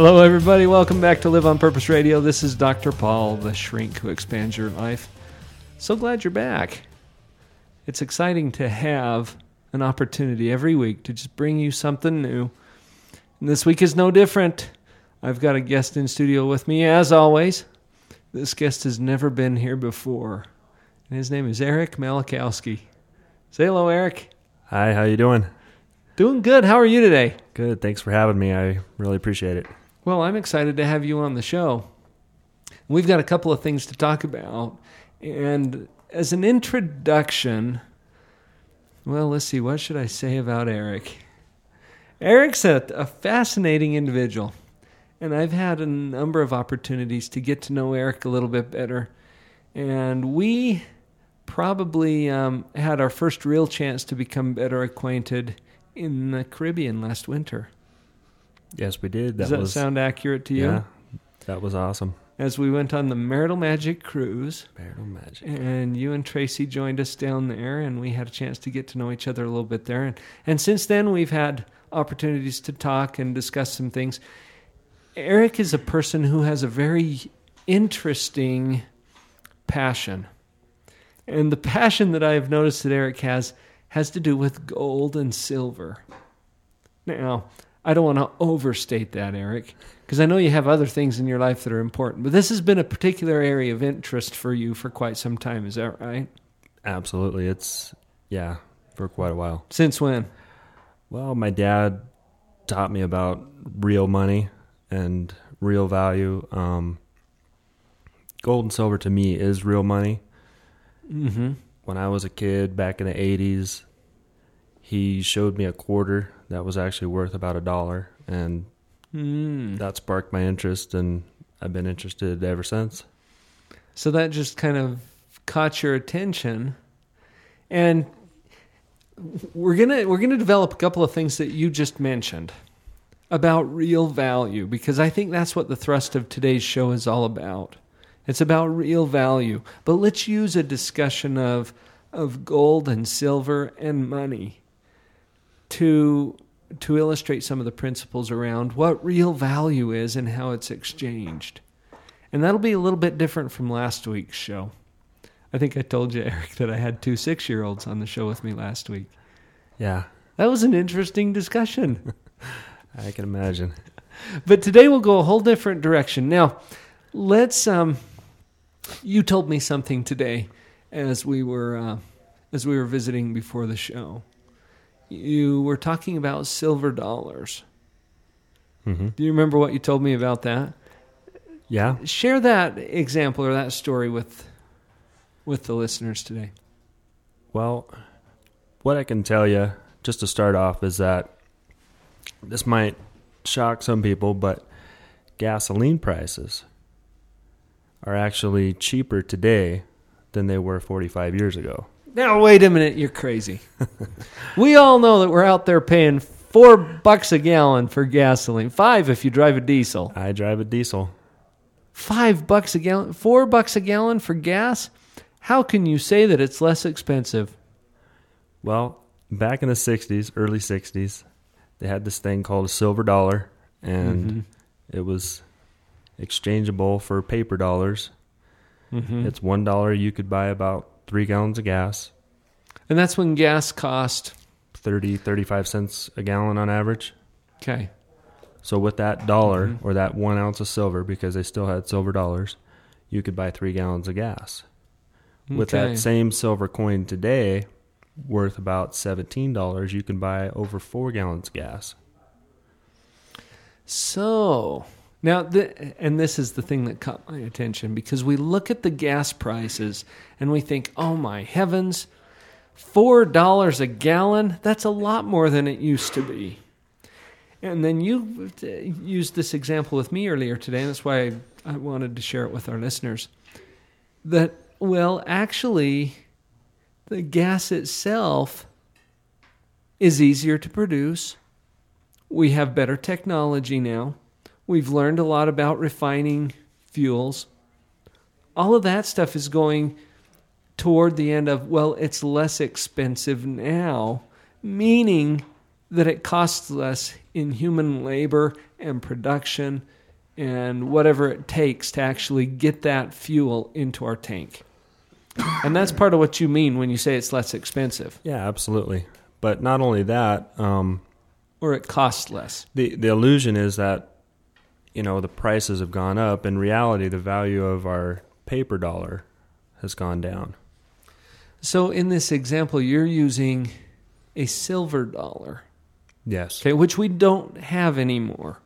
Hello, everybody. Welcome back to Live on Purpose Radio. This is Dr. Paul, the shrink who expands your life. So glad you're back. It's exciting to have an opportunity every week to just bring you something new. And this week is no different. I've got a guest in studio with me, as always. This guest has never been here before, and his name is Eric Malakowski. Say hello, Eric. Hi, how you doing? Doing good. How are you today? Good. Thanks for having me. I really appreciate it. Well, I'm excited to have you on the show. We've got a couple of things to talk about. And as an introduction, well, let's see, what should I say about Eric? Eric's a, a fascinating individual. And I've had a number of opportunities to get to know Eric a little bit better. And we probably um, had our first real chance to become better acquainted in the Caribbean last winter. Yes, we did. That Does that was sound accurate to you? yeah. That was awesome. As we went on the Marital Magic cruise, Marital magic. and you and Tracy joined us down there, and we had a chance to get to know each other a little bit there. And, and since then, we've had opportunities to talk and discuss some things. Eric is a person who has a very interesting passion. And the passion that I have noticed that Eric has has to do with gold and silver. Now, I don't want to overstate that, Eric, because I know you have other things in your life that are important, but this has been a particular area of interest for you for quite some time. Is that right? Absolutely. It's yeah, for quite a while. Since when? Well, my dad taught me about real money and real value. Um, gold and silver to me is real money. Mm-hmm. When I was a kid back in the 80s, he showed me a quarter that was actually worth about a dollar and Mm. that sparked my interest and I've been interested ever since. So that just kind of caught your attention, and we're gonna we're gonna develop a couple of things that you just mentioned about real value because I think that's what the thrust of today's show is all about. It's about real value, but let's use a discussion of of gold and silver and money to to illustrate some of the principles around what real value is and how it's exchanged. And that'll be a little bit different from last week's show. I think I told you, Eric, that I had two six year olds on the show with me last week. Yeah, That was an interesting discussion. I can imagine. but today we'll go a whole different direction. Now, let's um you told me something today as we were uh, as we were visiting before the show. You were talking about silver dollars. hmm Do you remember what you told me about that? Yeah. Share that example or that story with with the listeners today. Well, what I can tell you, just to start off, is that this might shock some people, but gasoline prices are actually cheaper today than they were 45 years ago. Now wait a minute, you're crazy. we all know that we're out there paying four bucks a gallon for gasoline. Five if you drive a diesel. I drive a diesel. Five bucks a gallon four bucks a gallon for gas? How can you say that it's less expensive? Well, back in the 60s, early 60s, they had this thing called a silver dollar, and Mhm. it was exchangeable for paper dollars. Mhm. It's one dollar, you could buy about three gallons of gas. And that's when gas cost 30 35 cents a gallon on average okay. so with that dollar Mhm. or that one ounce of silver because they still had silver dollars you could buy three gallons of gas with that same silver coin today worth about $17 you can buy over four gallons of gas So, Now, the, and this is the thing that caught my attention because we look at the gas prices and we think, oh my heavens, $4 a gallon? That's a lot more than it used to be. And then you uh, used this example with me earlier today, and that's why I, I wanted to share it with our listeners. That, well, actually, the gas itself is easier to produce. We have better technology now. We've learned a lot about refining fuels. All of that stuff is going toward the end of, well, it's less expensive now, meaning that it costs less in human labor and production and whatever it takes to actually get that fuel into our tank. And that's part of what you mean when you say it's less expensive, Yeah, absolutely. But not only that, um, or it costs less. the the illusion is that you know the prices have gone up. In reality, the value of our paper dollar has gone down. So in this example, you're using a silver dollar, Yes. okay, which we don't have anymore.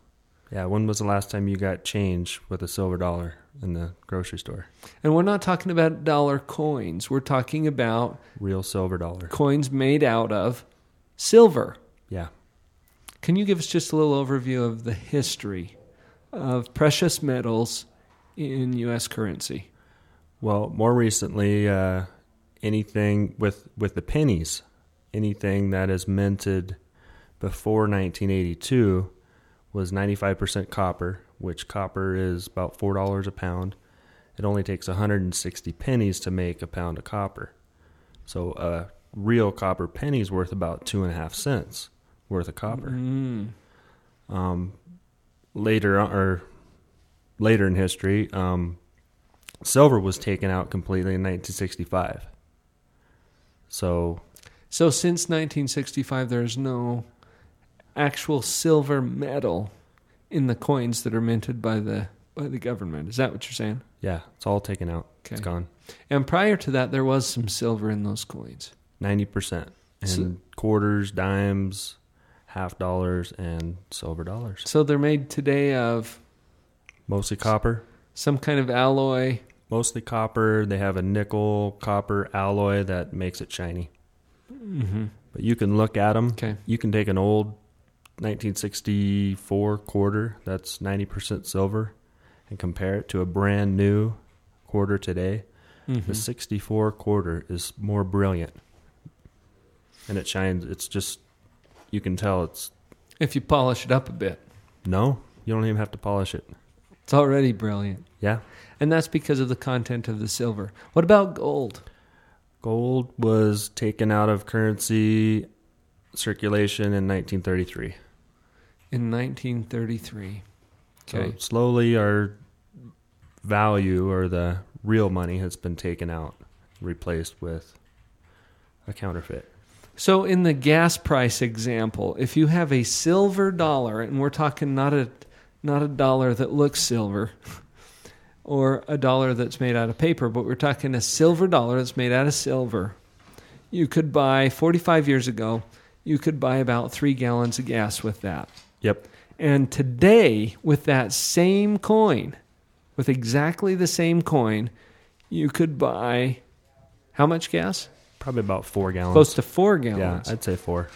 Yeah. When was the last time you got change with a silver dollar in the grocery store? And we're not talking about dollar coins. We're talking about Real silver dollar. coins made out of silver. Yeah. Can you give us just a little overview of the history of precious metals in U.S. currency? Well, more recently, uh, anything with with the pennies, anything that is minted before 1982 was 95% copper, which copper is about four dollars a pound. It only takes 160 pennies to make a pound of copper. So a real copper penny is worth about two and a half cents worth of copper. Mm. Um, later or later in history, um, silver was taken out completely in 1965. So So since 1965, there's no actual silver metal in the coins that are minted by the by the government. Is that what you're saying? yeah, it's all taken out. It's gone. And prior to that, there was some silver in those coins. Ninety percent and So- quarters, dimes, half dollars, and silver dollars. So they're made today of Mostly copper. some kind of alloy. Mostly copper. They have a nickel copper alloy that makes it shiny. Mm-hmm. But you can look at them. Okay. You can take an old 1964 quarter that's 90% silver and compare it to a brand new quarter today. Mhm. The 64 quarter is more brilliant. And it shines. It's just, you can tell it's, If you polish it up a bit, no, you don't even have to polish it. it's already brilliant. Yeah. And that's because of the content of the silver. What about gold? Gold was taken out of currency circulation in 1933. In 1933. Okay. So slowly our value or the real money has been taken out, replaced with a counterfeit. So in the gas price example, if you have a silver dollar, and we're talking not a not a dollar that looks silver, or a dollar that's made out of paper, but we're talking a silver dollar that's made out of silver, you could buy 45 years ago, you could buy about three gallons of gas with that. Yep. And today, with that same coin, with exactly the same coin, you could buy how much gas? Probably about four gallons. Close to four gallons. yeah. I'd say four.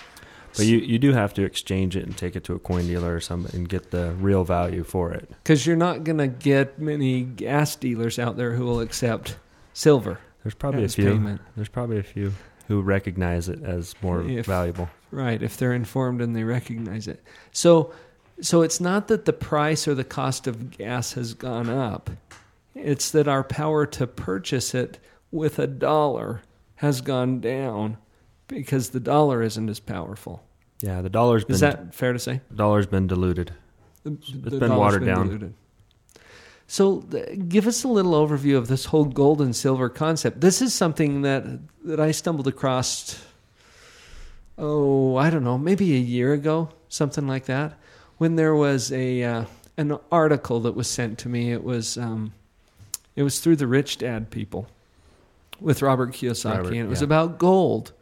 But you, you do have to exchange it and take it to a coin dealer or something and get the real value for it. Because you're not going to get many gas dealers out there who will accept silver There's probably as a few. payment. There's probably a few who recognize it as more If- valuable. Right, if they're informed and they recognize it. So so it's not that the price or the cost of gas has gone up. It's that our power to purchase it with a dollar has gone down because the dollar isn't as powerful. Yeah, the dollar's been Is that fair to say? dollar's been diluted. The, been watered down. diluted. So, give us a little overview of this whole gold and silver concept. This is something that that I stumbled across. Oh, I don't know, maybe a year ago, something like that, when there was a uh, an article that was sent to me. It was um, it was through the Rich Dad people with Robert Kiyosaki, Robert, and it was yeah. about gold.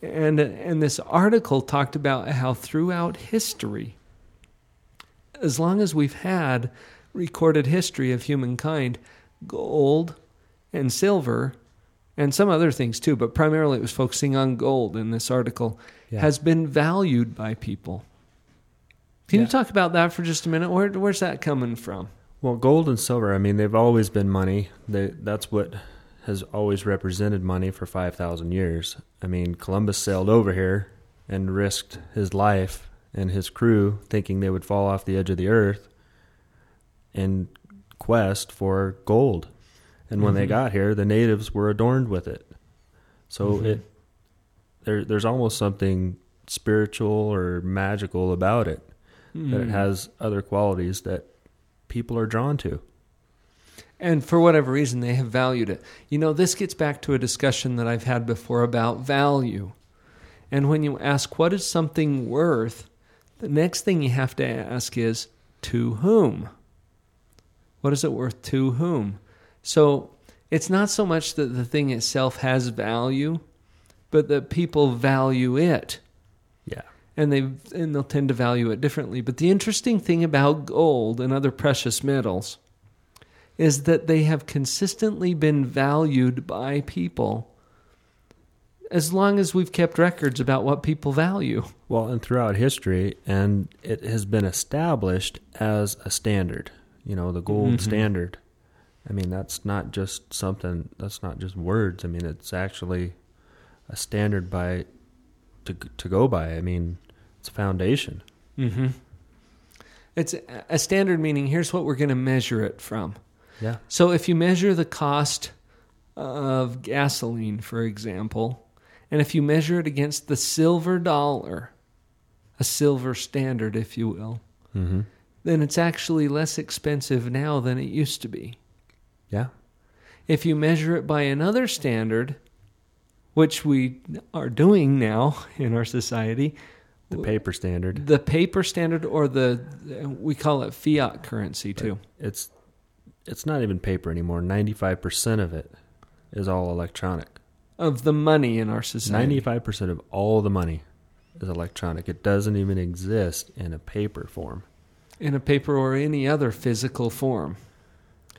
And and this article talked about how throughout history as long as we've had recorded history of humankind, gold and silver and some other things too, but primarily it was focusing on gold in this article, Yeah. has been valued by people. Can you talk about that for just a minute? Where, where's that coming from? Well, gold and silver, I mean, they've always been money. They, that's what has always represented money for 5,000 years. I mean, Columbus sailed over here and risked his life and his crew thinking they would fall off the edge of the earth in quest for gold. And when they Mhm. got here, the natives were adorned with it. So Mhm. it there there's almost something spiritual or magical about it that it Mm. has other qualities that people are drawn to. And for whatever reason, they have valued it. You know, this gets back to a discussion that I've had before about value. And when you ask, what is something worth? The next thing you have to ask is, to whom? What is it worth to whom? So it's not so much that the thing itself has value, but that people value it Yeah. and they and they'll tend to value it differently. But the interesting thing about gold and other precious metals is that they have consistently been valued by people as long as we've kept records about what people value. Well, and throughout history, and it has been established as a standard. You know, the gold Mhm. standard. I mean, that's not just something. That's not just words. I mean, it's actually a standard by to to go by. I mean, it's a foundation. Mm-hmm. It's a standard meaning here's what we're going to measure it from. Yeah. So if you measure the cost of gasoline, for example, and if you measure it against the silver dollar, a silver standard, if you will, Mm-hmm. then it's actually less expensive now than it used to be. Yeah. If you measure it by another standard, which we are doing now in our society, The paper standard. the paper standard or the we call it fiat currency too. It's it's not even paper anymore. Ninety five percent of it is all electronic. Of the money in our society. Ninety-five percent of all the money is electronic. It doesn't even exist in a paper form. in a paper or any other physical form.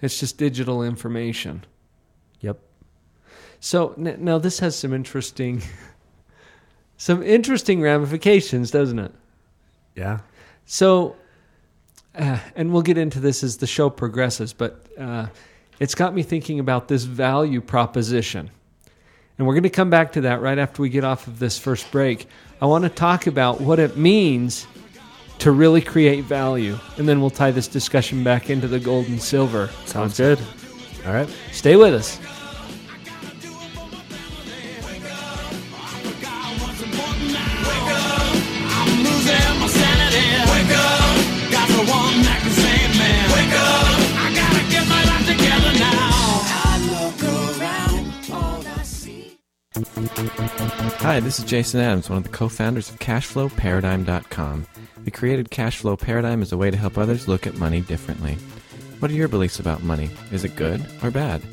It's just digital information. Yep. So n- now this has some interesting, some interesting ramifications, doesn't it? Yeah. So, uh, and we'll get into this as the show progresses, but uh, it's got me thinking about this value proposition. And we're going to come back to that right after we get off of this first break. I want to talk about what it means to really create value. And then we'll tie this discussion back into the gold and silver. Sounds good. All right. Stay with us. Hi, this is Jason Adams, one of the co-founders of CashflowParadigm.com. We created Cashflow Paradigm as a way to help others look at money differently. What are your beliefs about money? Is it good or bad?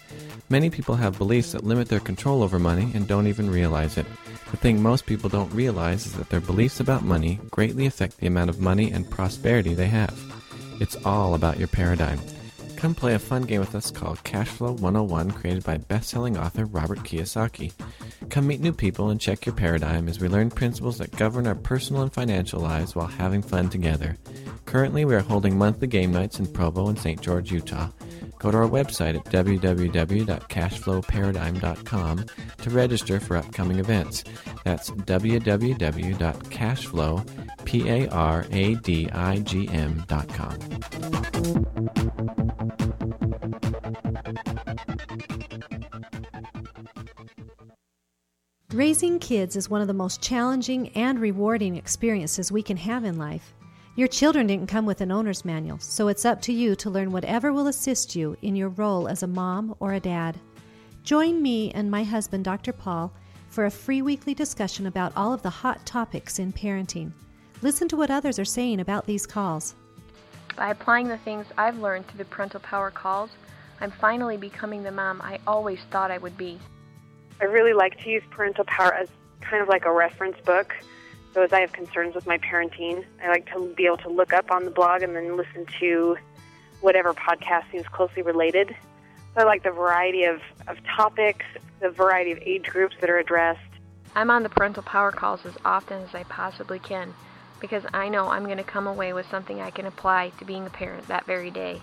Many people have beliefs that limit their control over money and don't even realize it. The thing most people don't realize is that their beliefs about money greatly affect the amount of money and prosperity they have. It's all about your paradigm. Come play a fun game with us called Cashflow 101 created by best-selling author Robert Kiyosaki. Come meet new people and check your paradigm as we learn principles that govern our personal and financial lives while having fun together. Currently, we are holding monthly game nights in Provo and St. George, Utah. Go to our website at www.cashflowparadigm.com to register for upcoming events. That's www.cashflowparadigm.com. Raising kids is one of the most challenging and rewarding experiences we can have in life. Your children didn't come with an owner's manual, so it's up to you to learn whatever will assist you in your role as a mom or a dad. Join me and my husband, Dr. Paul, for a free weekly discussion about all of the hot topics in parenting. Listen to what others are saying about these calls. By applying the things I've learned through the parental power calls, I'm finally becoming the mom I always thought I would be. I really like to use Parental Power as kind of like a reference book So as I have concerns with my parenting, I like to be able to look up on the blog and then listen to whatever podcast seems closely related. So I like the variety of, of topics, the variety of age groups that are addressed. I'm on the parental power calls as often as I possibly can because I know I'm going to come away with something I can apply to being a parent that very day.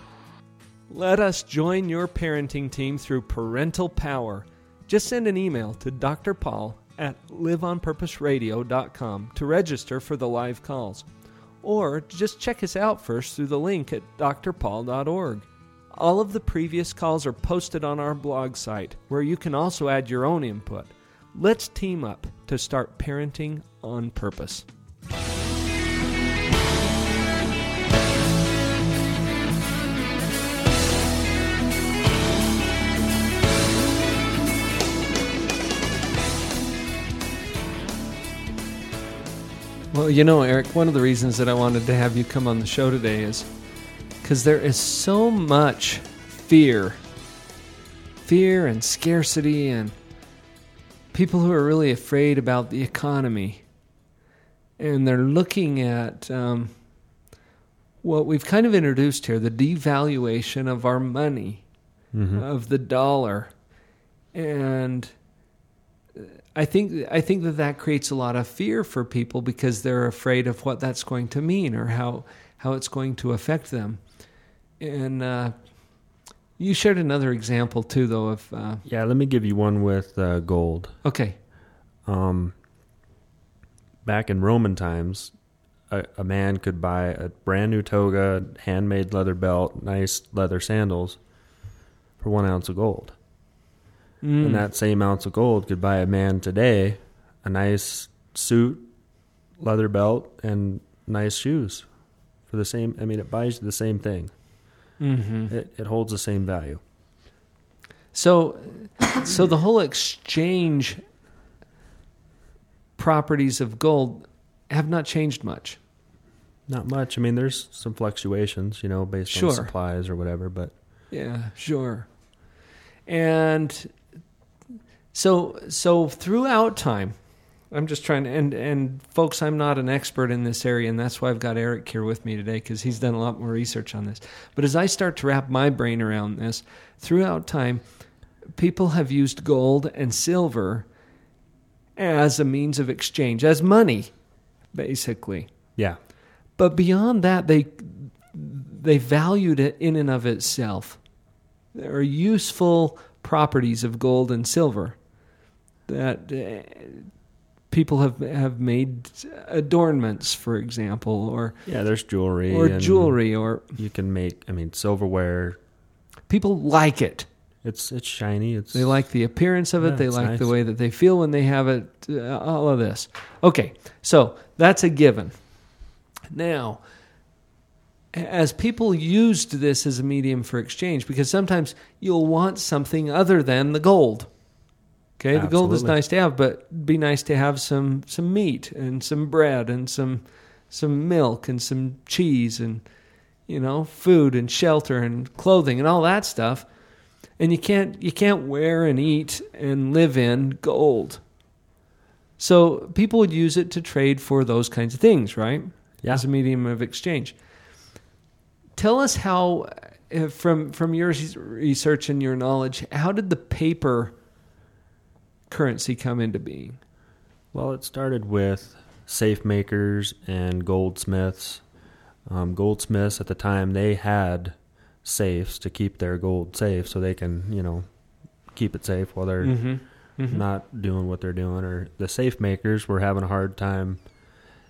Let us join your parenting team through Parental Power. Just send an email to Dr. Paul at liveonpurposeradio.com to register for the live calls. Or just check us out first through the link at drpaul.org. All of the previous calls are posted on our blog site, where you can also add your own input. Let's team up to start parenting on purpose. Well, you know, Eric, one of the reasons that I wanted to have you come on the show today is because there is so much fear, fear and scarcity, and people who are really afraid about the economy. And they're looking at um, what we've kind of introduced here the devaluation of our money, of the dollar. And I think I think that that creates a lot of fear for people because they're afraid of what that's going to mean or how how it's going to affect them. And uh, you shared another example too, though. Of uh, Yeah, let me give you one with uh, gold. okay, Um, back in Roman times, a, a man could buy a brand new toga, handmade leather belt, nice leather sandals for one ounce of gold. Mm. And that same ounce of gold could buy a man today a nice suit, leather belt, and nice shoes for the same. I mean, it buys you the same thing. hmm It, it holds the same value. So, so the whole exchange properties of gold have not changed much. Not much. I mean, there's some fluctuations, you know, based Sure. on supplies or whatever, but Yeah, sure. And so so throughout time, I'm just trying to and and folks, I'm not an expert in this area, and that's why I've got Eric here with me today because he's done a lot more research on this. But as I start to wrap my brain around this, throughout time, people have used gold and silver as a means of exchange, as money, basically. yeah. But beyond that, they they valued it in and of itself. There are useful properties of gold and silver that uh, people have have made adornments, for example, or Yeah, there's jewelry. or jewelry, or You can make, I mean, silverware. people like it. It's it's shiny. It's They like the appearance of it. Yeah, they like the way that they feel when they have it. Uh, all of this. Okay, so that's a given. Now, as people used this as a medium for exchange, because sometimes you'll want something other than the gold. Okay, the gold is nice to have, but it'd be nice to have some some meat and some bread and some some milk and some cheese and you know food and shelter and clothing and all that stuff and you can't you can't wear and eat and live in gold. So people would use it to trade for those kinds of things, right? Yeah. As a medium of exchange. Tell us how, uh, from from your research and your knowledge, how did the paper currency come into being? Well, it started with safe makers and goldsmiths. Um, goldsmiths at the time they had safes to keep their gold safe, so they can you know keep it safe while they're Mm-hmm. not doing what they're doing. Or the safe makers were having a hard time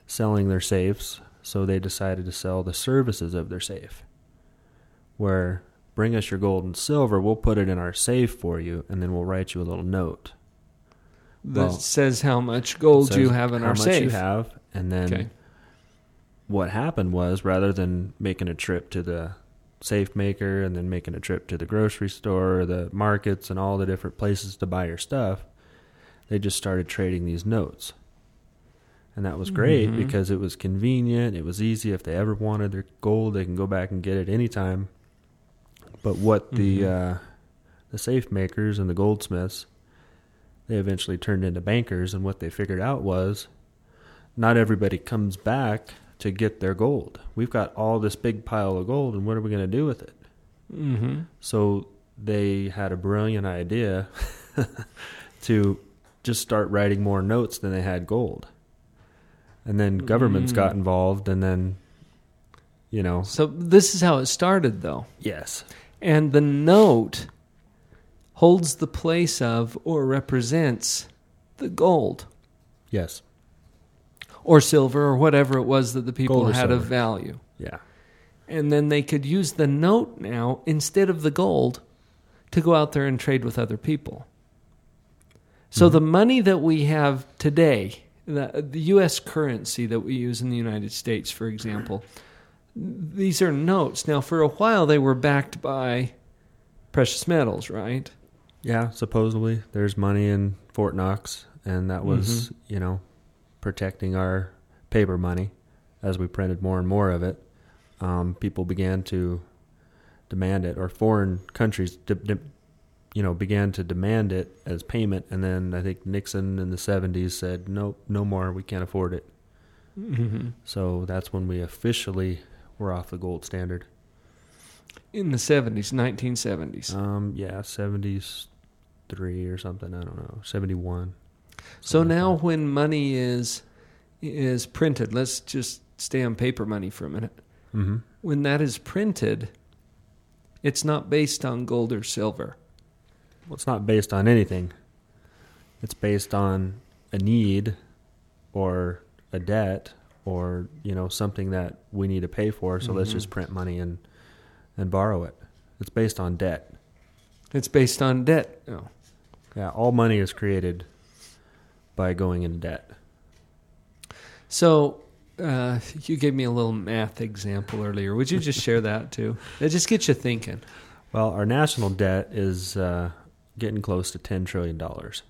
selling their safes, so they decided to sell the services of their safe. Where bring us your gold and silver, we'll put it in our safe for you, and then we'll write you a little note. That Well, says how much gold you have in how our much safe. you have, and then Okay. what happened was rather than making a trip to the safe maker and then making a trip to the grocery store or the markets and all the different places to buy your stuff, they just started trading these notes. And that was great Mhm. because it was convenient, it was easy if they ever wanted their gold, they can go back and get it anytime. But what the Mhm. uh, the safe makers and the goldsmiths they eventually turned into bankers and what they figured out was not everybody comes back to get their gold. We've got all this big pile of gold, and what are we going to do with it? Mm-hmm. So they had a brilliant idea to just start writing more notes than they had gold. And then governments Mm. got involved, and then, you know, So this is how it started, though. yes, And the note holds the place of or represents the gold yes, or silver or whatever it was that the people had of value. yeah, And then they could use the note now instead of the gold to go out there and trade with other people. So the money that we have today, the, the U.S. currency that we use in the United States, for example, these are notes. Now, for a while, they were backed by precious metals, right? Yeah. Supposedly, there's money in Fort Knox, and that was, you know, protecting our paper money as we printed more and more of it. Um, people began to demand it, or foreign countries, de- de- you know, began to demand it as payment. And then I think Nixon in the '70s said, "Nope, no more. We can't afford it." Mm-hmm. So that's when we officially were off the gold standard. In the 70s, 1970s. Um, yeah, '73 or something. I don't know, '71. So something like now, when money is is printed, let's just stay on paper money for a minute. Mhm. When that is printed, it's not based on gold or silver. Well, it's not based on anything. It's based on a need or a debt or, you know, something that we need to pay for, so let's Mhm. just print money and and borrow it. It's based on debt. It's based on debt. Yeah, all money is created by going into debt. So uh, you gave me a little math example earlier. Would you just share that too? That just gets you thinking. Well, our national debt is uh, getting close to ten trillion dollars,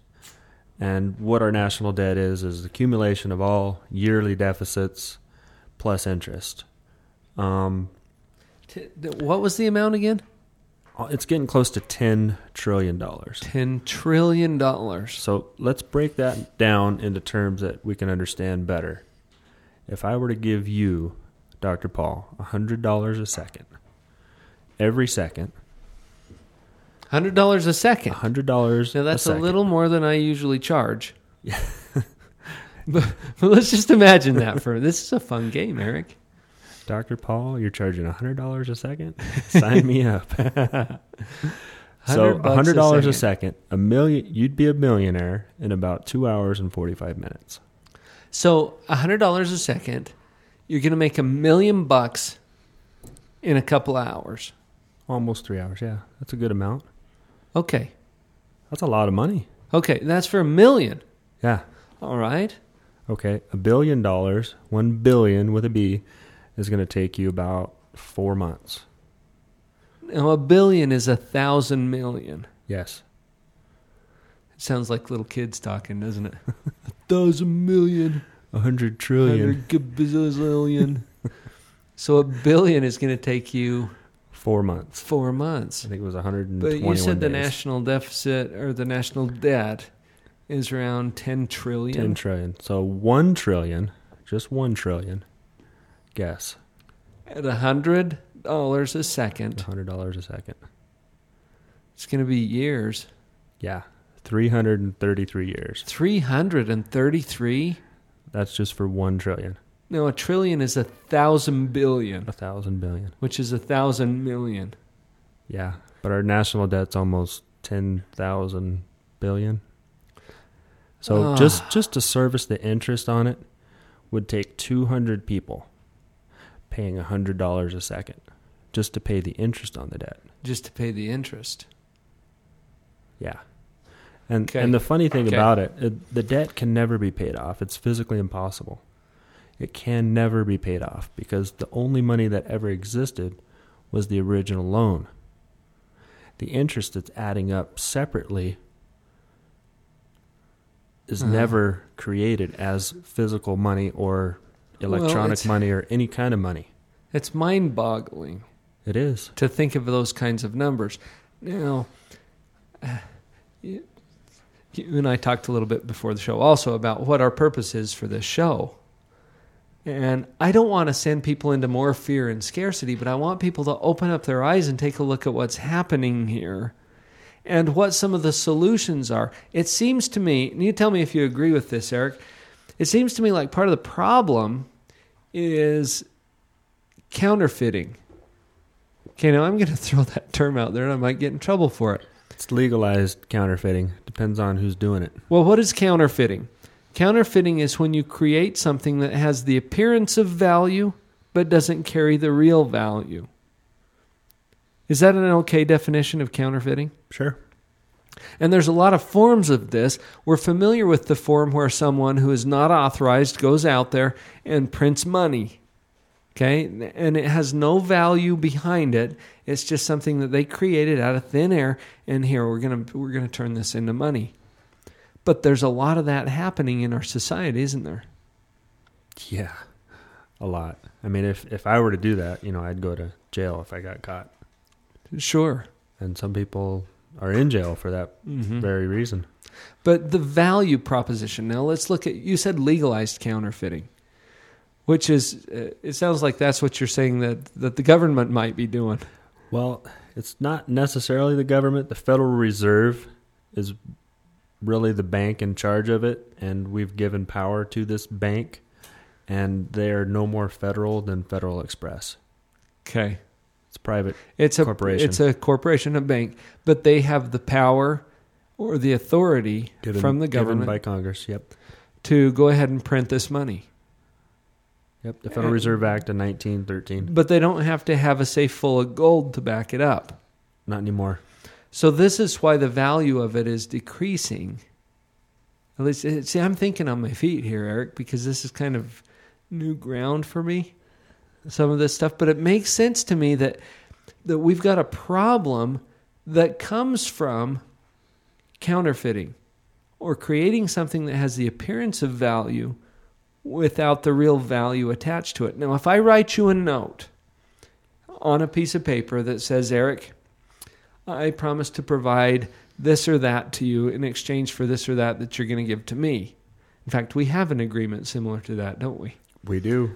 and what our national debt is is the accumulation of all yearly deficits plus interest. Um, What was the amount again? Uh, it's getting close to ten trillion dollars. Ten trillion dollars. So let's break that down into terms that we can understand better. If I were to give you, Dr. Paul, hundred dollars a second, every second, Hundred dollars a second. hundred dollars. Now that's a, second. little more than I usually charge. but, but let's just imagine that for this is a fun game, Eric. Dr. Paul, you're charging hundred dollars a second. Sign me up. so 100 bucks hundred dollars a second. a million. You'd be a millionaire in about two hours and forty-five minutes. So hundred dollars a second, you're going to make a million bucks in a couple of hours. Almost three hours. Yeah, that's a good amount. Okay, That's a lot of money. okay, that's for a million. Yeah. All right. Okay, a billion dollars, one billion with a B, is going to take you about four months. Now a billion is a thousand million. Yes. It sounds like little kids talking, doesn't it? a thousand million, A hundred trillion. hundred gazillion. so a billion is going to take you Four months. four months. I think it was 121 But you said the national deficit or the national debt is around 10 trillion. 10 trillion. So 1 trillion, just 1 trillion. Guess. At a hundred dollars a second, $100 a second. it's going to be years. Yeah. 333 years. Three hundred and thirty-three. That's just for 1 trillion. No, a trillion is a thousand billion, A thousand billion. which is a thousand million. Yeah. But our national debt's almost 10,000 billion. So Ah. just just to service the interest on it would take 200 people paying $100 a second just to pay the interest on the debt. Just to pay the interest. Yeah. And Okay. and the funny thing Okay. about it, it, the debt can never be paid off. It's physically impossible. It can never be paid off because the only money that ever existed was the original loan. The interest that's adding up separately is Uh-huh. never created as physical money or electronic it's- money or any kind of money. It's mind-boggling. It is. to think of those kinds of numbers. Now, uh, you, you and I talked a little bit before the show also about what our purpose is for this show. And I don't want to send people into more fear and scarcity, but I want people to open up their eyes and take a look at what's happening here and what some of the solutions are. It seems to me, and you tell me if you agree with this, Eric, it seems to me like part of the problem is counterfeiting. Okay, now I'm going to throw that term out there and I might get in trouble for it. It's legalized counterfeiting. Depends on who's doing it. Well, what is counterfeiting? Counterfeiting is when you create something that has the appearance of value but doesn't carry the real value. Is that an okay definition of counterfeiting? Sure. And there's a lot of forms of this. We're familiar with the form where someone who is not authorized goes out there and prints money. Okay? And it has no value behind it. It's just something that they created out of thin air and here we're going to we're going to turn this into money. But there's a lot of that happening in our society, isn't there? Yeah. A lot. I mean, if if I were to do that, you know, I'd go to jail if I got caught. Sure. And some people are in jail for that Mhm. very reason. But the value proposition. Now let's look at. You said legalized counterfeiting, which is. Uh, it sounds like that's what you're saying that that the government might be doing. Well, it's not necessarily the government. The Federal Reserve is really the bank in charge of it, and we've given power to this bank, and they are no more federal than Federal Express. Okay. It's private. It's a Corporation. It's a corporation, a bank, but they have the power or the authority Given- from the given government by Congress. Yep. to go ahead and print this money. Yep. The Federal And- Reserve Act of 1913. But they don't have to have a safe full of gold to back it up. Not anymore. So this is why the value of it is decreasing. At least, eh, see, I'm thinking on my feet here, Eric, because this is kind of new ground for me. Some of this stuff, but it makes sense to me that that we've got a problem that comes from counterfeiting or creating something that has the appearance of value without the real value attached to it. Now, if I write you a note on a piece of paper that says, Eric, I promise to provide this or that to you in exchange for this or that that you're going to give to me. In fact, we have an agreement similar to that, don't we? We do.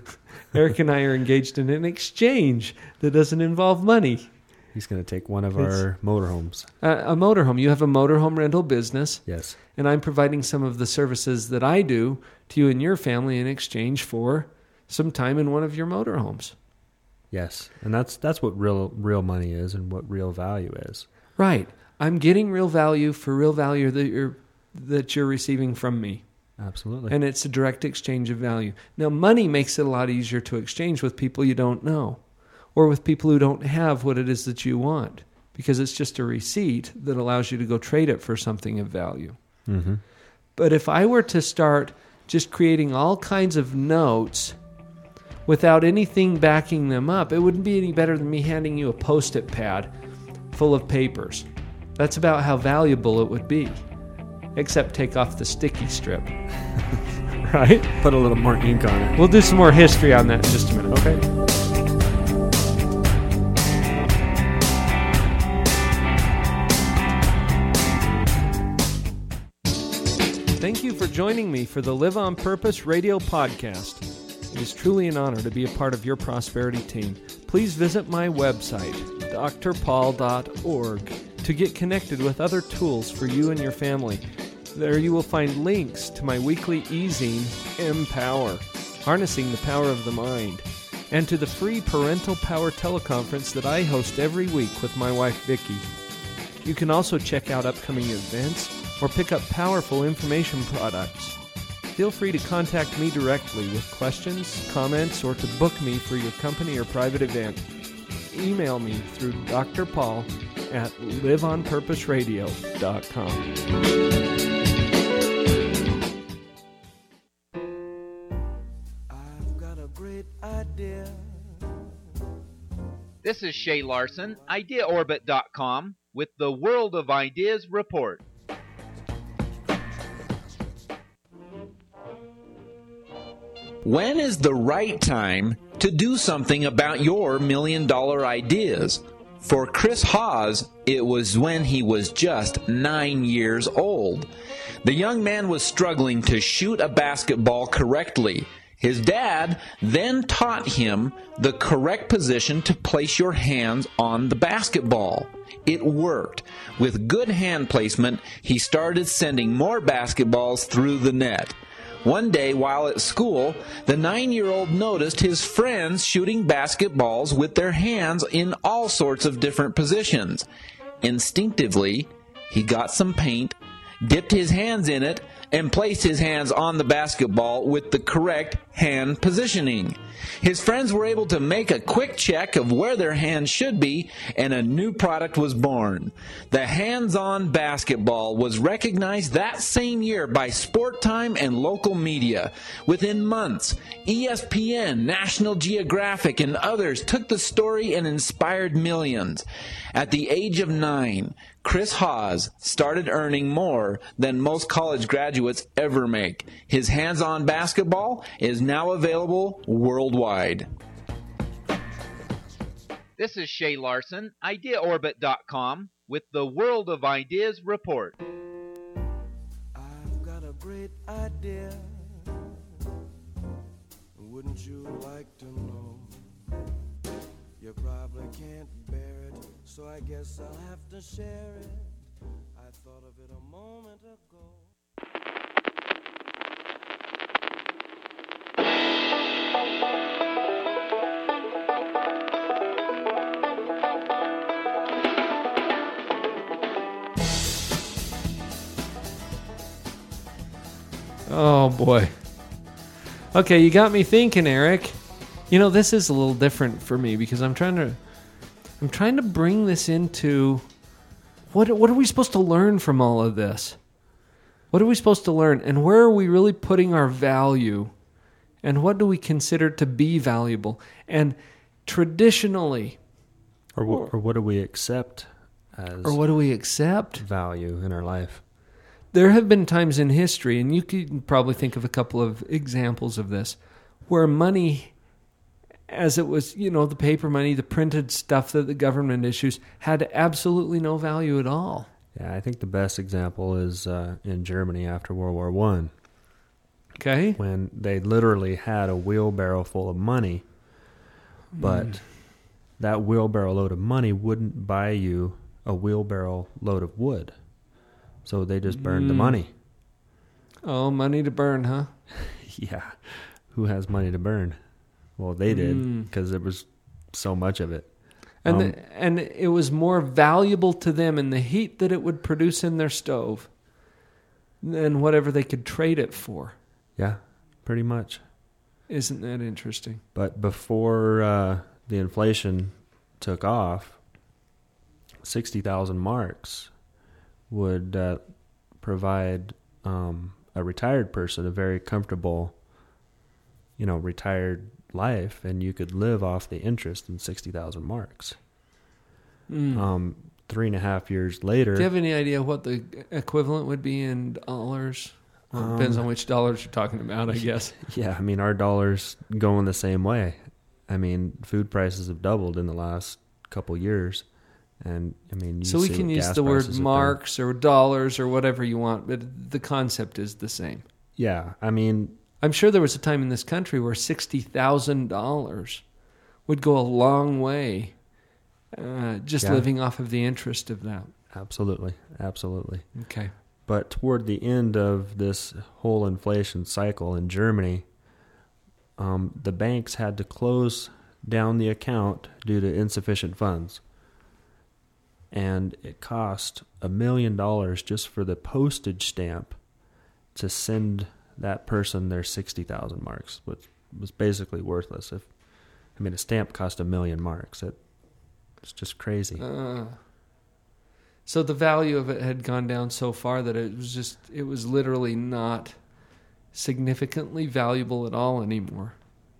Eric and I are engaged in an exchange that doesn't involve money. He's going to take one of It's- our motorhomes. Uh, a motorhome. You have a motorhome rental business, Yes. and I'm providing some of the services that I do to you and your family in exchange for some time in one of your motorhomes. Yes. And that's that's what real real money is and what real value is. Right. I'm getting real value for real value that you're that you're receiving from me. Absolutely. And it's a direct exchange of value. Now, money makes it a lot easier to exchange with people you don't know or with people who don't have what it is that you want because it's just a receipt that allows you to go trade it for something of value. mm-hmm. But if I were to start just creating all kinds of notes without anything backing them up, it wouldn't be any better than me handing you a post it pad full of papers. That's about how valuable it would be. Except take off the sticky strip. right? Put a little more ink on it. We'll do some more history on that in just a minute. Okay. Thank you for joining me for the Live on Purpose radio podcast. It is truly an honor to be a part of your prosperity team. Please visit my website, drpaul.org, to get connected with other tools for you and your family. There you will find links to my weekly e-zine, Empower, Harnessing the Power of the Mind, and to the free Parental Power teleconference that I host every week with my wife Vicki. You can also check out upcoming events or pick up powerful information products. Feel free to contact me directly with questions, comments, or to book me for your company or private event. Email me through Dr. Paul at liveonpurposeradio.com. I've got a great idea. This is Shay Larson, IdeaOrbit.com, with the World of Ideas report. When is the right time to do something about your million dollar ideas? For Chris Hawes, it was when he was just nine years old. The young man was struggling to shoot a basketball correctly, His dad then taught him the correct position to place your hands on the basketball. It worked. With good hand placement, he started sending more basketballs through the net. One day while at school, the nine year old noticed his friends shooting basketballs with their hands in all sorts of different positions. Instinctively, he got some paint, dipped his hands in it, and placed his hands on the basketball with the correct hand positioning. His friends were able to make a quick check of where their hands should be, and a new product was born. The hands on basketball was recognized that same year by Sport Time and local media. Within months, ESPN, National Geographic, and others took the story and inspired millions. At the age of nine, Chris Hawes started earning more than most college graduates ever make. His hands on basketball is now available worldwide. This is Shay Larson, IdeaOrbit.com, with the World of Ideas report. I've got a great idea. Wouldn't you like to know? So I guess I'll have to share it. I thought of it a moment ago. Oh boy. Okay, you got me thinking, Eric. You know, this is a little different for me because I'm trying to I'm trying to bring this into what what are we supposed to learn from all of this? What are we supposed to learn and where are we really putting our value? And what do we consider to be valuable? And traditionally, Or, wh- or what do we accept as or what do we accept? value in our life? There have been times in history, and you could probably think of a couple of examples of this, where money, as it was, you know, the paper money, the printed stuff that the government issues, had absolutely no value at all. Yeah, I think the best example is uh, in Germany after World War One, Okay? when they literally had a wheelbarrow full of money, but Mm. that wheelbarrow load of money wouldn't buy you a wheelbarrow load of wood. So they just burned the Mm. money. Oh, money to burn, huh? yeah. Who has money to burn? Well, they did Mm. because there was so much of it. And Um, the, and it was more valuable to them in the heat that it would produce in their stove than whatever they could trade it for. yeah, pretty much. Isn't that interesting? But before uh, the inflation took off, 60,000 marks would uh, provide um, a retired person a very comfortable, you know, retired life, and you could live off the interest in 60,000 marks. Mm. Um, three and a half years later, Do you have any idea what the equivalent would be in dollars? Well, it depends Um, on which dollars you're talking about, I guess. Yeah, I mean our dollars going the same way. I mean, food prices have doubled in the last couple years, and I mean, you so we can use the word prices have done. marks or dollars or whatever you want, but the concept is the same. Yeah, I mean, I'm sure there was a time in this country where sixty thousand dollars would go a long way, uh, just Yeah. living off of the interest of that. absolutely, absolutely. Okay. But toward the end of this whole inflation cycle in Germany, um, the banks had to close down the account due to insufficient funds. And it cost a million dollars just for the postage stamp to send that person their 60,000 marks, which was basically worthless. If I mean, a stamp cost a million marks. It, it's just crazy. Uh, so the value of it had gone down so far that it was just it was literally not significantly valuable at all anymore.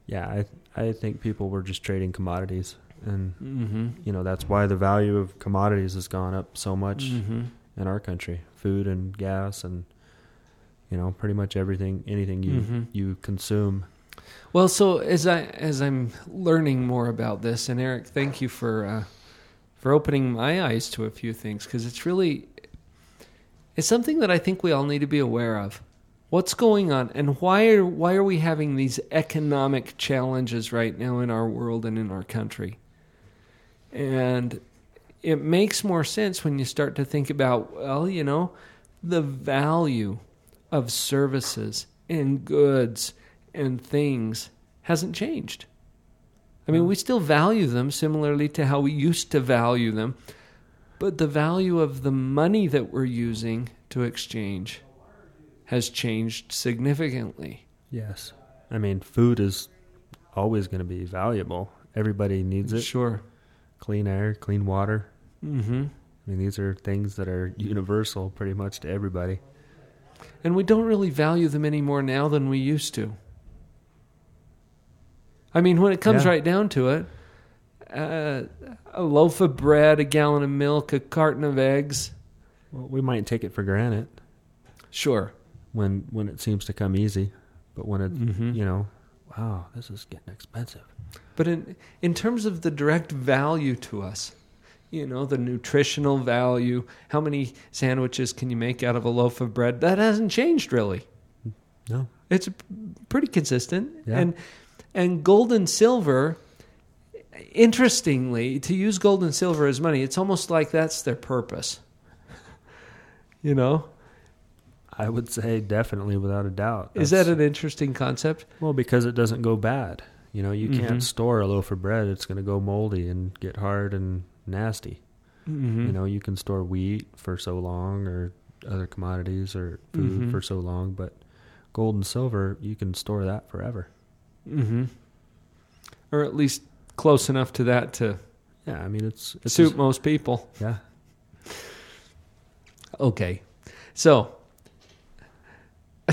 Yeah, I I think people were just trading commodities, and Mm-hmm. you know that's why the value of commodities has gone up so much Mm-hmm. in our country. Food and gas, and you know pretty much everything, anything you Mhm. you consume. Well, so as I as I'm learning more about this, and Eric, thank you for uh, for opening my eyes to a few things because it's really it's something that I think we all need to be aware of. What's going on, and why are why are we having these economic challenges right now in our world and in our country? And it makes more sense when you start to think about, well, you know, the value of services and goods and things hasn't changed. I mean, we still value them similarly to how we used to value them, but the value of the money that we're using to exchange has changed significantly. Yes. I mean, food is always going to be valuable. Everybody needs it. Sure. Clean air, clean water. Mm-hmm. I mean, these are things that are universal pretty much to everybody. And we don't really value them any more now than we used to. I mean, when it comes Yeah. right down to it, uh, a loaf of bread, a gallon of milk, a carton of eggs. Well, we might take it for granted Sure. when when it seems to come easy, but when it, Mhm. you know, wow, this is getting expensive. But in in terms of the direct value to us, you know, the nutritional value, how many sandwiches can you make out of a loaf of bread? That hasn't changed really. No. It's pretty consistent. Yeah. And and gold and silver interestingly, to use gold and silver as money, it's almost like that's their purpose. you know? I would say definitely without a doubt. Is that an interesting concept? well because it doesn't go bad. You know, you can't mm-hmm. store a loaf of bread; it's going to go moldy and get hard and nasty. Mhm. You know, you can store wheat for so long, or other commodities, or food Mhm. for so long, but gold and silver, you can store that forever. Mhm. Or at least close enough to that to Yeah, I mean, it's it's suit just- most people. yeah. Okay, so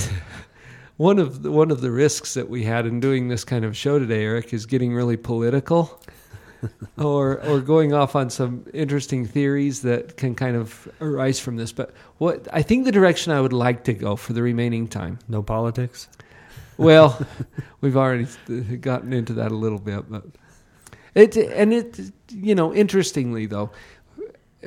one of the, one of the risks that we had in doing this kind of show today, Eric, is getting really political, or or going off on some interesting theories that can kind of arise from this. But what I think the direction I would like to go for the remaining time. No politics. Well, we've already gotten into that a little bit, but it and it you know interestingly though,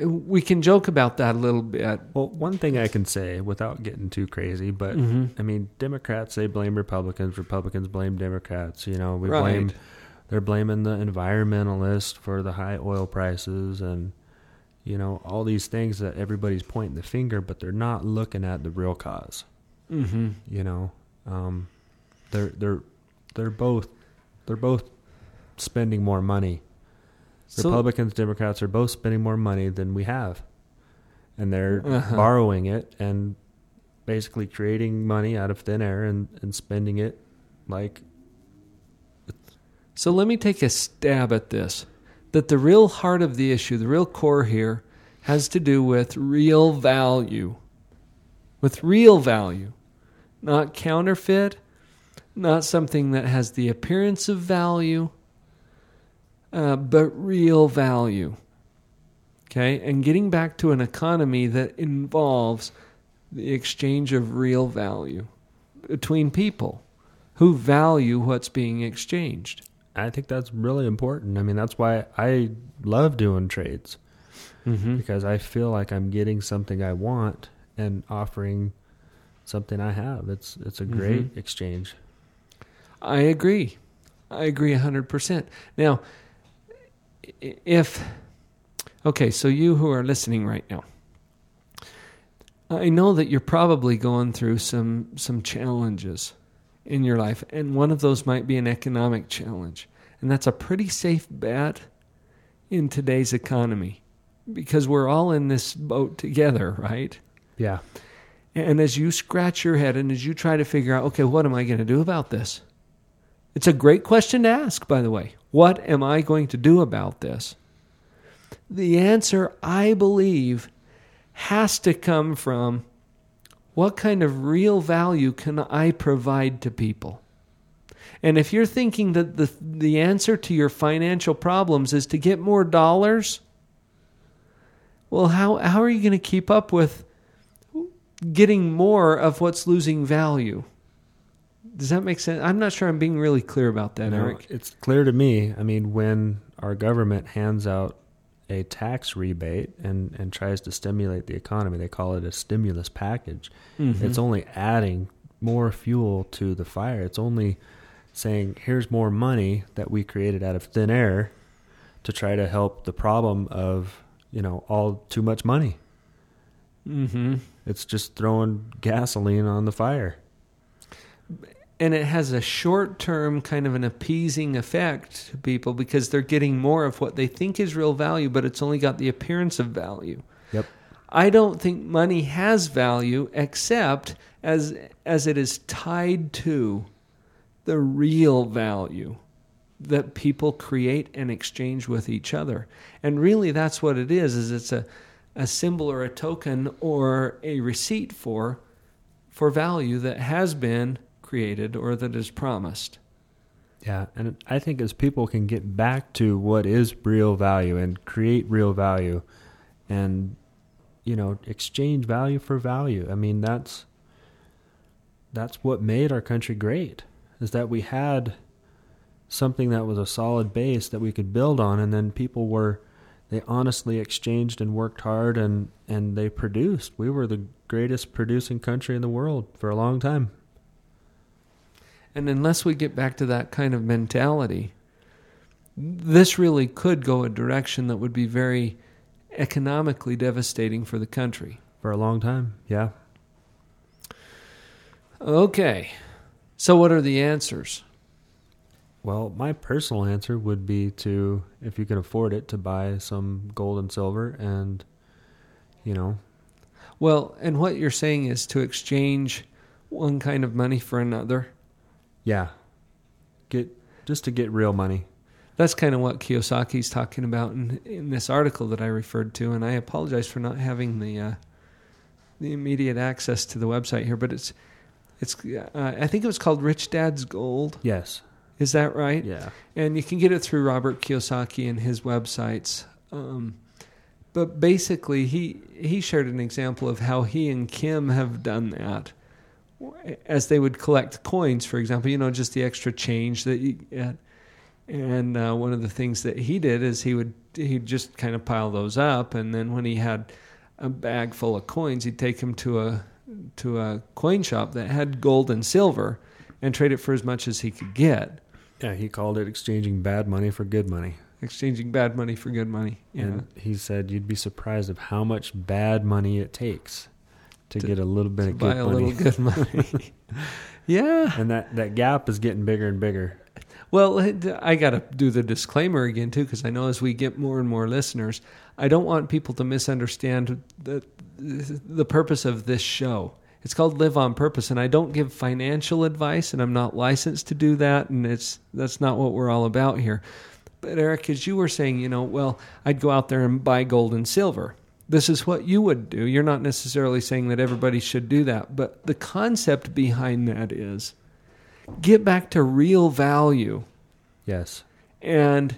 we can joke about that a little bit. Well, one thing I can say without getting too crazy, but Mhm. I mean, Democrats they blame Republicans, Republicans blame Democrats. You know, we Right. blame they're blaming the environmentalists for the high oil prices and you know all these things that everybody's pointing the finger, but they're not looking at the real cause. Mm-hmm. You know, um, they're they're they're both they're both spending more money. So- Republicans, Democrats are both spending more money than we have, and they're Uh-huh. borrowing it and basically creating money out of thin air and, and spending it like So let me take a stab at this. That the real heart of the issue, the real core here, has to do with real value. With real value. Not counterfeit, not something that has the appearance of value, uh, but real value. Okay? And getting back to an economy that involves the exchange of real value between people who value what's being exchanged. I think that's really important. I mean, that's why I love doing trades Mm-hmm. because I feel like I'm getting something I want and offering something I have. It's it's a great Mhm. exchange. I agree. I agree 100%. Now, if, okay, so you who are listening right now, I know that you're probably going through some, some challenges in your life, and one of those might be an economic challenge. And that's a pretty safe bet in today's economy because we're all in this boat together, right? Yeah. And as you scratch your head and as you try to figure out, okay, what am I going to do about this? It's a great question to ask, by the way. What am I going to do about this? The answer, I believe, has to come from what kind of real value can I provide to people? And if you're thinking that the, the answer to your financial problems is to get more dollars, well, how, how are you going to keep up with getting more of what's losing value? Does that make sense? I'm not sure I'm being really clear about that, No, Eric. It's clear to me. I mean, when our government hands out a tax rebate and, and tries to stimulate the economy, they call it a stimulus package. Mhm. It's only adding more fuel to the fire. It's only saying, here's more money that we created out of thin air to try to help the problem of, you know, all too much money. Mm-hmm. It's just throwing gasoline on the fire. And it has a short term kind of an appeasing effect to people because they're getting more of what they think is real value, but it's only got the appearance of value. Yep. I don't think money has value except as as it is tied to the real value that people create and exchange with each other. And really that's what it is is it's a a symbol or a token or a receipt for for value that has been created or that is promised. Yeah, and I think as people can get back to what is real value and create real value and you know, exchange value for value. I mean, that's that's what made our country great. Is that we had something that was a solid base that we could build on and then people were they honestly exchanged and worked hard and and they produced. We were the greatest producing country in the world for a long time. And unless we get back to that kind of mentality, this really could go a direction that would be very economically devastating for the country. For a long time, yeah. Okay. So, what are the answers? Well, my personal answer would be to, if you can afford it, to buy some gold and silver and, you know, Well, and what you're saying is to exchange one kind of money for another. Yeah, get just to get real money. That's kind of what Kiyosaki's talking about in, in this article that I referred to, and I apologize for not having the uh, the immediate access to the website here, but it's it's uh, I think it was called Rich Dad's Gold. Yes. Is that right? Yeah. And you can get it through Robert Kiyosaki and his websites. Um, but basically, he he shared an example of how he and Kim have done that, as they would collect coins, for example. You know, just the extra change that you get. And uh, one of the things that he did is he would he'd just kind of pile those up, and then when he had a bag full of coins, he'd take them to a to a coin shop that had gold and silver, and trade it for as much as he could get. Yeah, he called it exchanging bad money for good money. Exchanging bad money for good money. Yeah. And he said you'd be surprised of how much bad money it takes to, get a little bit to of buy a money. little good money. yeah. and that, that gap is getting bigger and bigger. Well, I got to do the disclaimer again too, because I know as we get more and more listeners, I don't want people to misunderstand the the purpose of this show. It's called Live on Purpose, and I don't give financial advice, and I'm not licensed to do that, and it's that's not what we're all about here. But Eric, as you were saying, you know, well, I'd go out there and buy gold and silver. This is what you would do. You're not necessarily saying that everybody should do that, but the concept behind that is get back to real value. Yes. And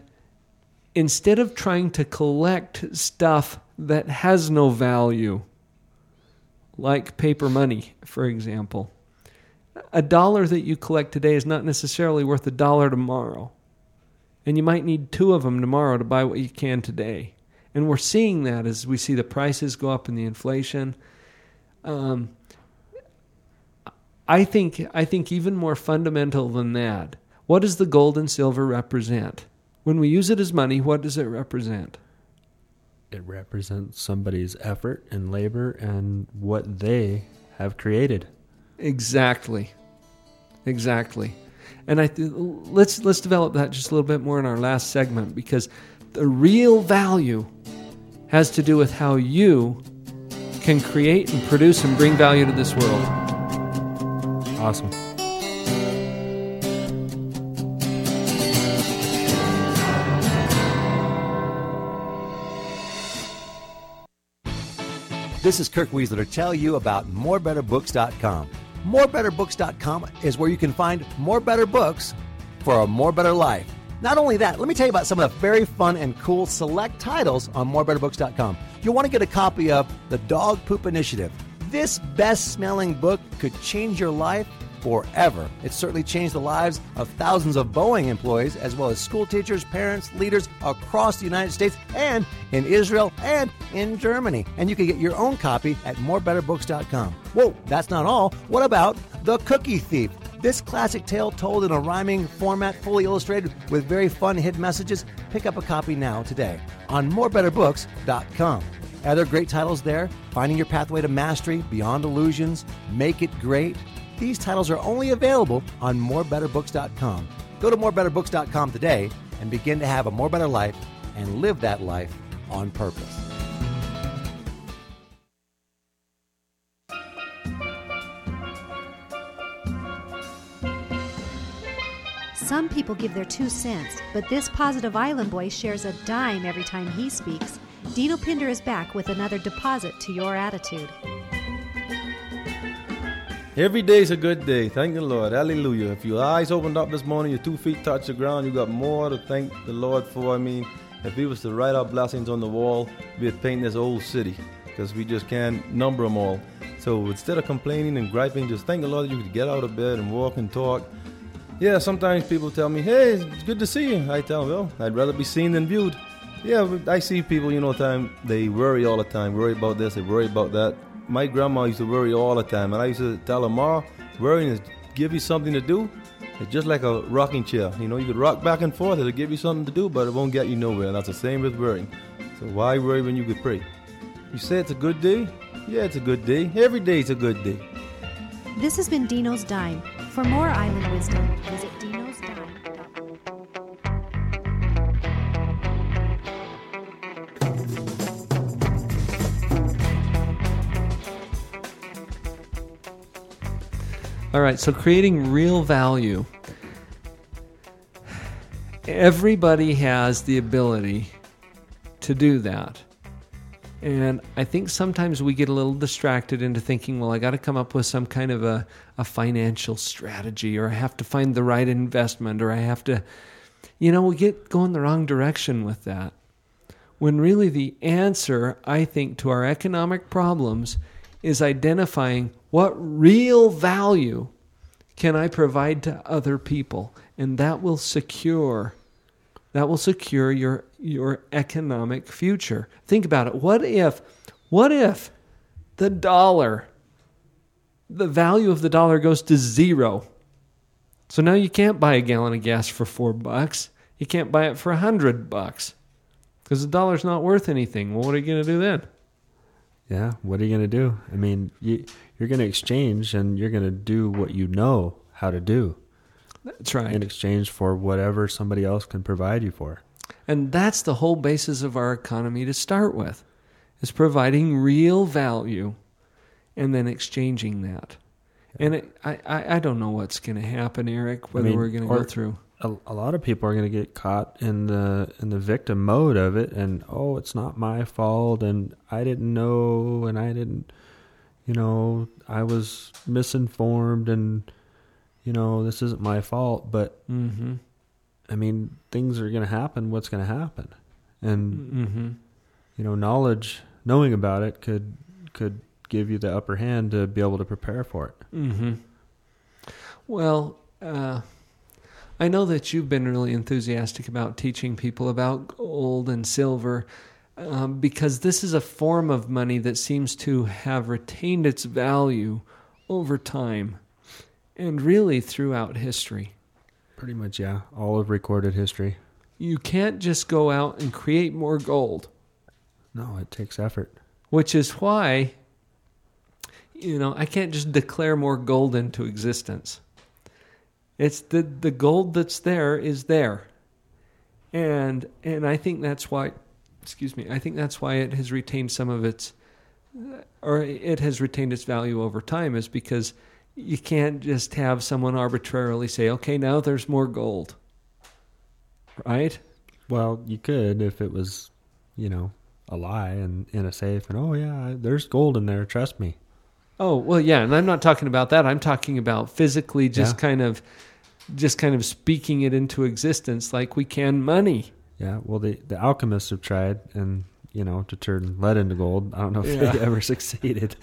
instead of trying to collect stuff that has no value, like paper money, for example, a dollar that you collect today is not necessarily worth a dollar tomorrow. And you might need two of them tomorrow to buy what you can today. And we're seeing that as we see the prices go up and the inflation. Um, I think I think even more fundamental than that. What does the gold and silver represent? When we use it as money, what does it represent? It represents somebody's effort and labor and what they have created. Exactly. Exactly. And I th- let's let's develop that just a little bit more in our last segment because the real value has to do with how you can create and produce and bring value to this world. Awesome. This is Kirk Weisler to tell you about morebetterbooks.com. Morebetterbooks.com is where you can find more better books for a more better life. Not only that, let me tell you about some of the very fun and cool select titles on morebetterbooks.com. You'll want to get a copy of The Dog Poop Initiative. This best smelling book could change your life forever. It's certainly changed the lives of thousands of Boeing employees, as well as school teachers, parents, leaders across the United States and in Israel and in Germany. And you can get your own copy at morebetterbooks.com. Whoa, that's not all. What about The Cookie Thief? This classic tale told in a rhyming format, fully illustrated with very fun hidden messages. Pick up a copy now today on morebetterbooks.com. Other great titles there Finding Your Pathway to Mastery, Beyond Illusions, Make It Great. These titles are only available on morebetterbooks.com. Go to morebetterbooks.com today and begin to have a more better life and live that life on purpose. Some people give their two cents, but this positive island boy shares a dime every time he speaks. Dino Pinder is back with another deposit to your attitude. Every day's a good day. Thank the Lord. Hallelujah. If your eyes opened up this morning, your two feet touch the ground, you got more to thank the Lord for. I mean, if we was to write our blessings on the wall, we'd paint this old city because we just can't number them all. So instead of complaining and griping, just thank the Lord that you could get out of bed and walk and talk. Yeah, sometimes people tell me, hey, it's good to see you. I tell them, well, I'd rather be seen than viewed. Yeah, I see people, you know, time they worry all the time, worry about this, they worry about that. My grandma used to worry all the time, and I used to tell her, Ma, worrying is give you something to do. It's just like a rocking chair. You know, you could rock back and forth, it'll give you something to do, but it won't get you nowhere. And that's the same with worrying. So why worry when you could pray? You say it's a good day? Yeah, it's a good day. Every day's a good day. This has been Dino's Dime. For more island wisdom, visit Dino's Dime. All right, so creating real value. Everybody has the ability to do that. And I think sometimes we get a little distracted into thinking, well, I got to come up with some kind of a, a financial strategy, or I have to find the right investment, or I have to, you know, we get going the wrong direction with that. When really the answer, I think, to our economic problems is identifying what real value can I provide to other people, and that will secure that will secure your your economic future. Think about it. What if what if the dollar the value of the dollar goes to zero? So now you can't buy a gallon of gas for 4 bucks. You can't buy it for a 100 bucks. Cuz the dollar's not worth anything. Well, what are you going to do then? Yeah, what are you going to do? I mean, you, you're going to exchange and you're going to do what you know how to do. That's right. In exchange for whatever somebody else can provide you for. And that's the whole basis of our economy to start with. Is providing real value and then exchanging that. And it, I, I, I don't know what's going to happen, Eric, whether I mean, we're going to go through. A, a lot of people are going to get caught in the in the victim mode of it, and oh, it's not my fault, and I didn't know, and I didn't, you know, I was misinformed, and you know, this isn't my fault. But Mm-hmm. I mean, things are going to happen. What's going to happen? And Mm-hmm. you know, knowledge, knowing about it could could give you the upper hand to be able to prepare for it. Mm-hmm. Well, uh, I know that you've been really enthusiastic about teaching people about gold and silver um, because this is a form of money that seems to have retained its value over time and really throughout history. Pretty much, yeah. All of recorded history. You can't just go out and create more gold. No, it takes effort. which is why you know i can't just declare more gold into existence it's the the gold that's there is there and and i think that's why excuse me i think that's why it has retained some of its or it has retained its value over time is because you can't just have someone arbitrarily say okay now there's more gold right Well, you could if it was, you know, a lie and in a safe, and oh yeah, there's gold in there. Trust me. Oh well, yeah, and I'm not talking about that. I'm talking about physically, just Yeah. kind of, just kind of speaking it into existence, like we can money. Yeah. Well, the the alchemists have tried, and you know, to turn lead into gold. I don't know if Yeah. they ever succeeded,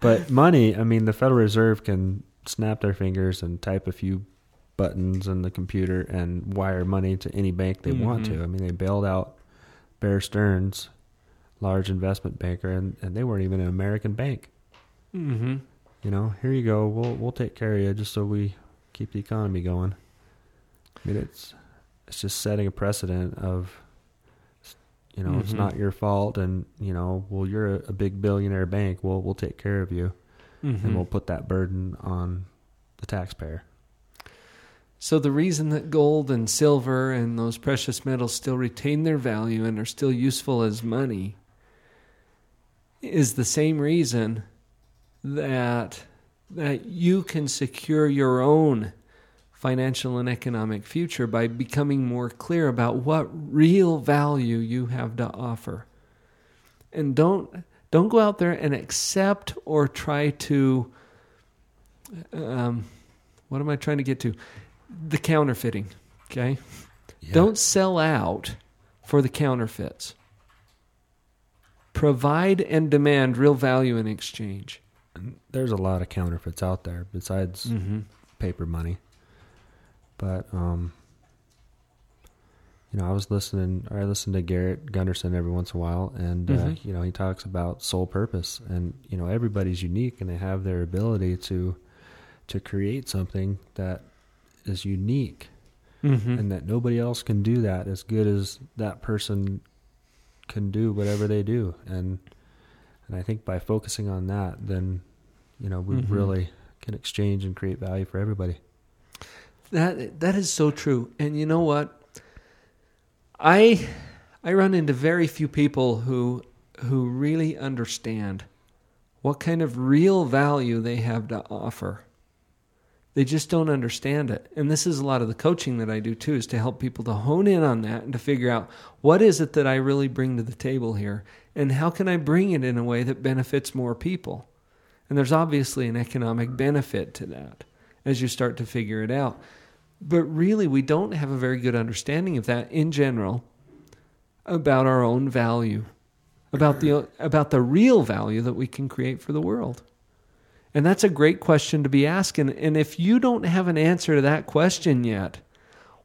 but money. I mean, the Federal Reserve can snap their fingers and type a few buttons in the computer and wire money to any bank they want Mhm. to. I mean, they bailed out Bear Stearns, large investment banker, and, and they weren't even an American bank. Mm-hmm. You know, here you go. We'll we'll take care of you just so we keep the economy going. I mean, it's it's just setting a precedent of, you know, it's Mhm. not your fault, and you know, well, you're a, a big billionaire bank. We'll we'll take care of you, Mhm. and we'll put that burden on the taxpayer. So the reason that gold and silver and those precious metals still retain their value and are still useful as money is the same reason that that you can secure your own financial and economic future by becoming more clear about what real value you have to offer. And don't don't go out there and accept or try to um, what am I trying to get to? The counterfeiting. Okay. Don't sell out for the counterfeits. Provide and demand real value in exchange. There's a lot of counterfeits out there besides Mhm. paper money. But um, you know, I was listening. I listen to Garrett Gunderson every once in a while, and uh, Mhm. you know, he talks about soul purpose, and you know, everybody's unique, and they have their ability to to create something that is unique, Mhm. and that nobody else can do that as good as that person can do whatever they do, and and I think by focusing on that, then you know, we Mhm. really can exchange and create value for everybody. That that is so true. And you know what? I I run into very few people who who really understand what kind of real value they have to offer. They just don't understand it. And this is a lot of the coaching that I do too is to help people to hone in on that and to figure out what is it that I really bring to the table here and how can I bring it in a way that benefits more people. And there's obviously an economic benefit to that as you start to figure it out. But really, we don't have a very good understanding of that in general about our own value, about the about the real value that we can create for the world. And that's a great question to be asking. And if you don't have an answer to that question yet,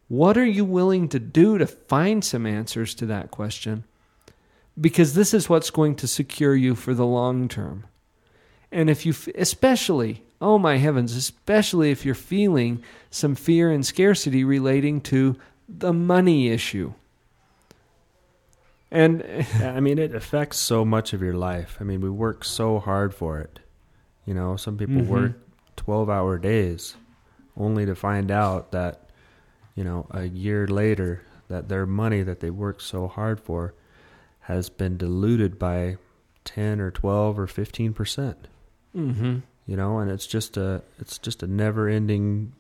what are you willing to do to find some answers to that question? Because this is what's going to secure you for the long term. And if you, especially, oh my heavens, especially if you're feeling some fear and scarcity relating to the money issue. And I mean, it affects so much of your life. I mean, we work so hard for it. You know, some people Mhm. work 12 hour days only to find out that, you know, a year later, that their money that they worked so hard for has been diluted by 10 or 12 or 15%. Mhm. You know, and it's just a it's just a never-ending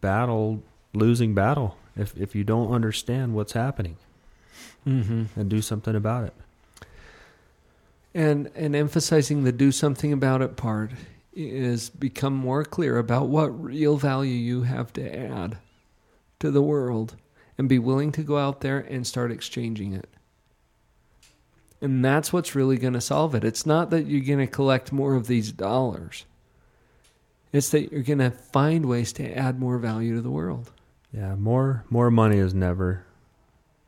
battle, losing battle if if you don't understand what's happening Mhm. and do something about it. and and emphasizing the do something about it part is become more clear about what real value you have to add to the world and be willing to go out there and start exchanging it. And that's what's really going to solve it. It's not that you're going to collect more of these dollars. It's that you're going to find ways to add more value to the world. Yeah, more more money is never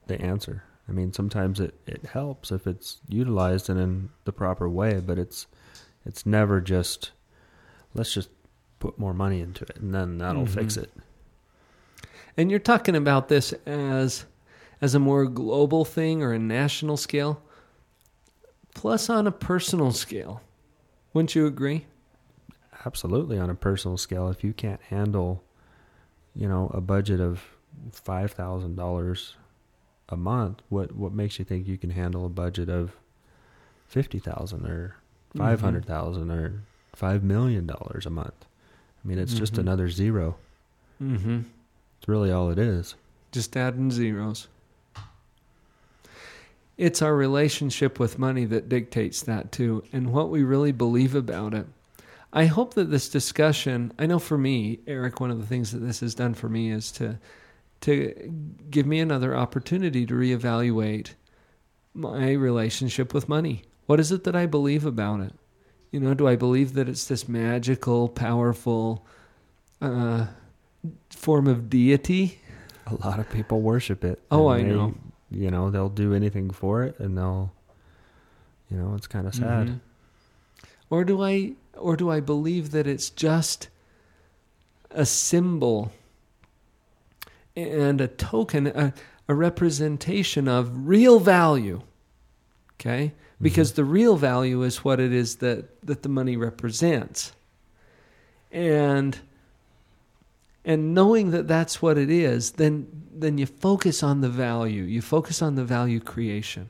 the answer. I mean, sometimes it, it helps if it's utilized and in the proper way, but it's it's never just let's just put more money into it and then that'll fix Mhm. it. And you're talking about this as as a more global thing or a national scale, plus on a personal scale. Wouldn't you agree? Absolutely on a personal scale. If you can't handle, you know, a budget of five thousand dollars a month, what what makes you think you can handle a budget of fifty thousand or five hundred thousand or five million dollars a month? I mean, it's just Mhm. another zero. Mm-hmm. It's really all it is. Just adding zeros. It's our relationship with money that dictates that too, and what we really believe about it. I hope that this discussion, I know for me, Eric, one of the things that this has done for me is to to give me another opportunity to reevaluate my relationship with money. What is it that I believe about it? You know, do I believe that it's this magical, powerful uh, form of deity. A lot of people worship it. Oh, I know. You know, they'll do anything for it, and they'll, you know, it's kind of sad. Mhm. Or do I or do I believe that it's just a symbol and a token, a, a representation of real value? Okay? Because the real value is what it is that, that the money represents. And and knowing that that's what it is, then then you focus on the value. You focus on the value creation.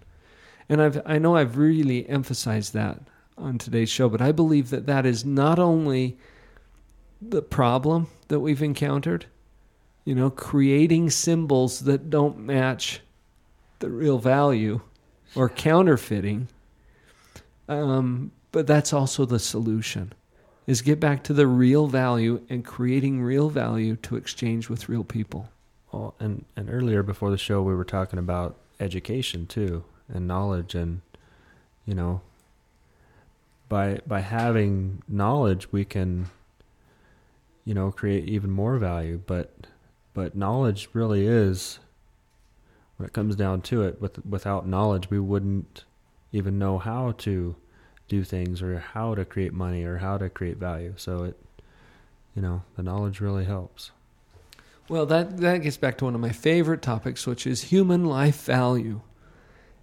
And I've I know I've really emphasized that on today's show, but I believe that that is not only the problem that we've encountered, you know, creating symbols that don't match the real value or counterfeiting. Um, but that's also the solution is get back to the real value and creating real value to exchange with real people. Well, and and earlier before the show, we were talking about education too, and knowledge, and you know, by by having knowledge, we can, you know, create even more value. But but knowledge really is, when it comes down to it, with without knowledge, we wouldn't even know how to do things or how to create money or how to create value. So it, you know, the knowledge really helps. Well, that, that gets back to one of my favorite topics, which is human life value.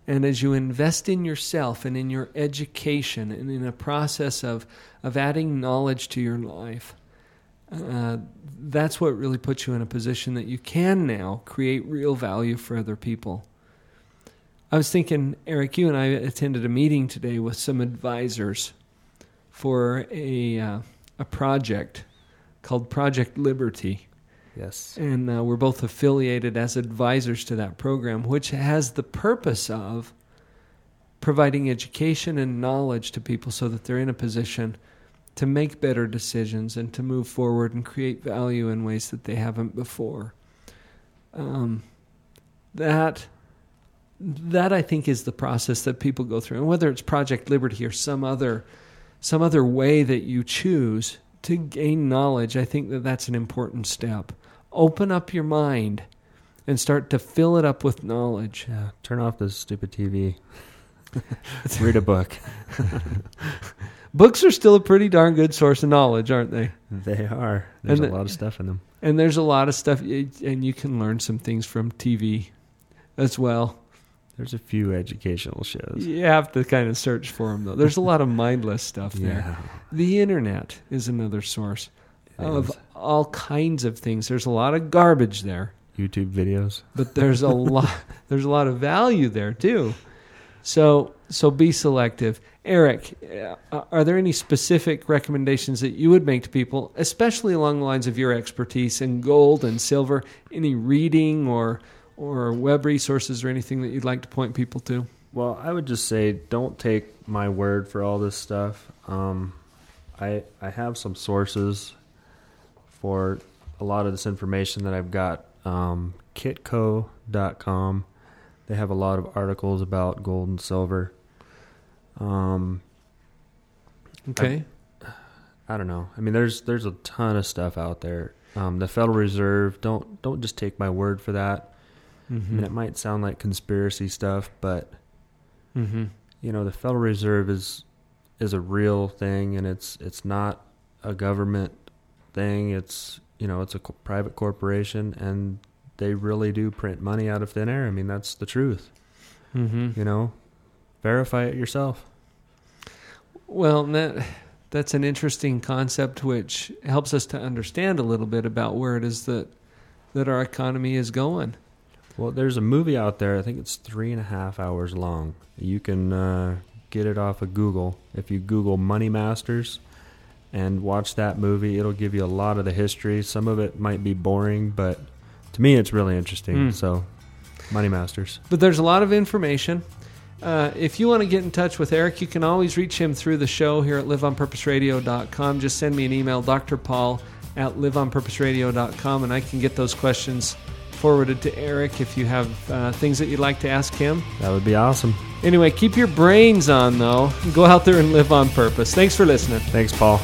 And as you invest in yourself and in your education and in a process of, of adding knowledge to your life, uh, that's what really puts you in a position that you can now create real value for other people. I was thinking, Eric, you and I attended a meeting today with some advisors for a, uh, a project called Project Liberty. Yes. And uh, we're both affiliated as advisors to that program, which has the purpose of providing education and knowledge to people so that they're in a position to make better decisions and to move forward and create value in ways that they haven't before. Um, that that I think is the process that people go through, and whether it's Project Liberty or some other some other way that you choose to gain knowledge, I think that that's an important step. Open up your mind and start to fill it up with knowledge. Yeah, turn off the stupid TV. Read a book. Books are still a pretty darn good source of knowledge, aren't they? They are. There's And a lot of stuff in them. And there's a lot of stuff, and you can learn some things from TV as well. There's a few educational shows. You have to kind of search for them, though. There's a lot of mindless stuff there. Yeah. The internet is another source It of is. all kinds of things. There's a lot of garbage there, YouTube videos. but there's a lot. There's a lot of value there too. So so be selective. Eric, uh, are there any specific recommendations that you would make to people, especially along the lines of your expertise in gold and silver? Any reading or or web resources or anything that you'd like to point people to? Well, I would just say don't take my word for all this stuff. Um, I I have some sources for a lot of this information that I've got. Um, Kitco.com. They have a lot of articles about gold and silver. Um, Okay. I, I don't know. I mean, there's there's a ton of stuff out there. Um, the Federal Reserve. Don't don't just take my word for that. I Mhm. mean, it might sound like conspiracy stuff, but Mm-hmm. you know the Federal Reserve is is a real thing, and it's it's not a government thing. It's you know it's a co- private corporation, and they really do print money out of thin air. I mean that's the truth. Mm-hmm. You know, verify it yourself. Well, that that's an interesting concept, which helps us to understand a little bit about where it is that that our economy is going. Well, there's a movie out there. I think it's three and a half hours long. You can uh, get it off of Google. If you Google Money Masters and watch that movie, it'll give you a lot of the history. Some of it might be boring, but to me, it's really interesting. Hmm. So, Money Masters. But there's a lot of information. Uh, if you want to get in touch with Eric, you can always reach him through the show here at liveonpurposeradio.com. Just send me an email, Dr. Paul at liveonpurposeradio.com, and I can get those questions forwarded to Eric if you have uh, things that you'd like to ask him. That would be awesome. Anyway, keep your brains on, though. Go out there and live on purpose. Thanks for listening. Thanks, Paul.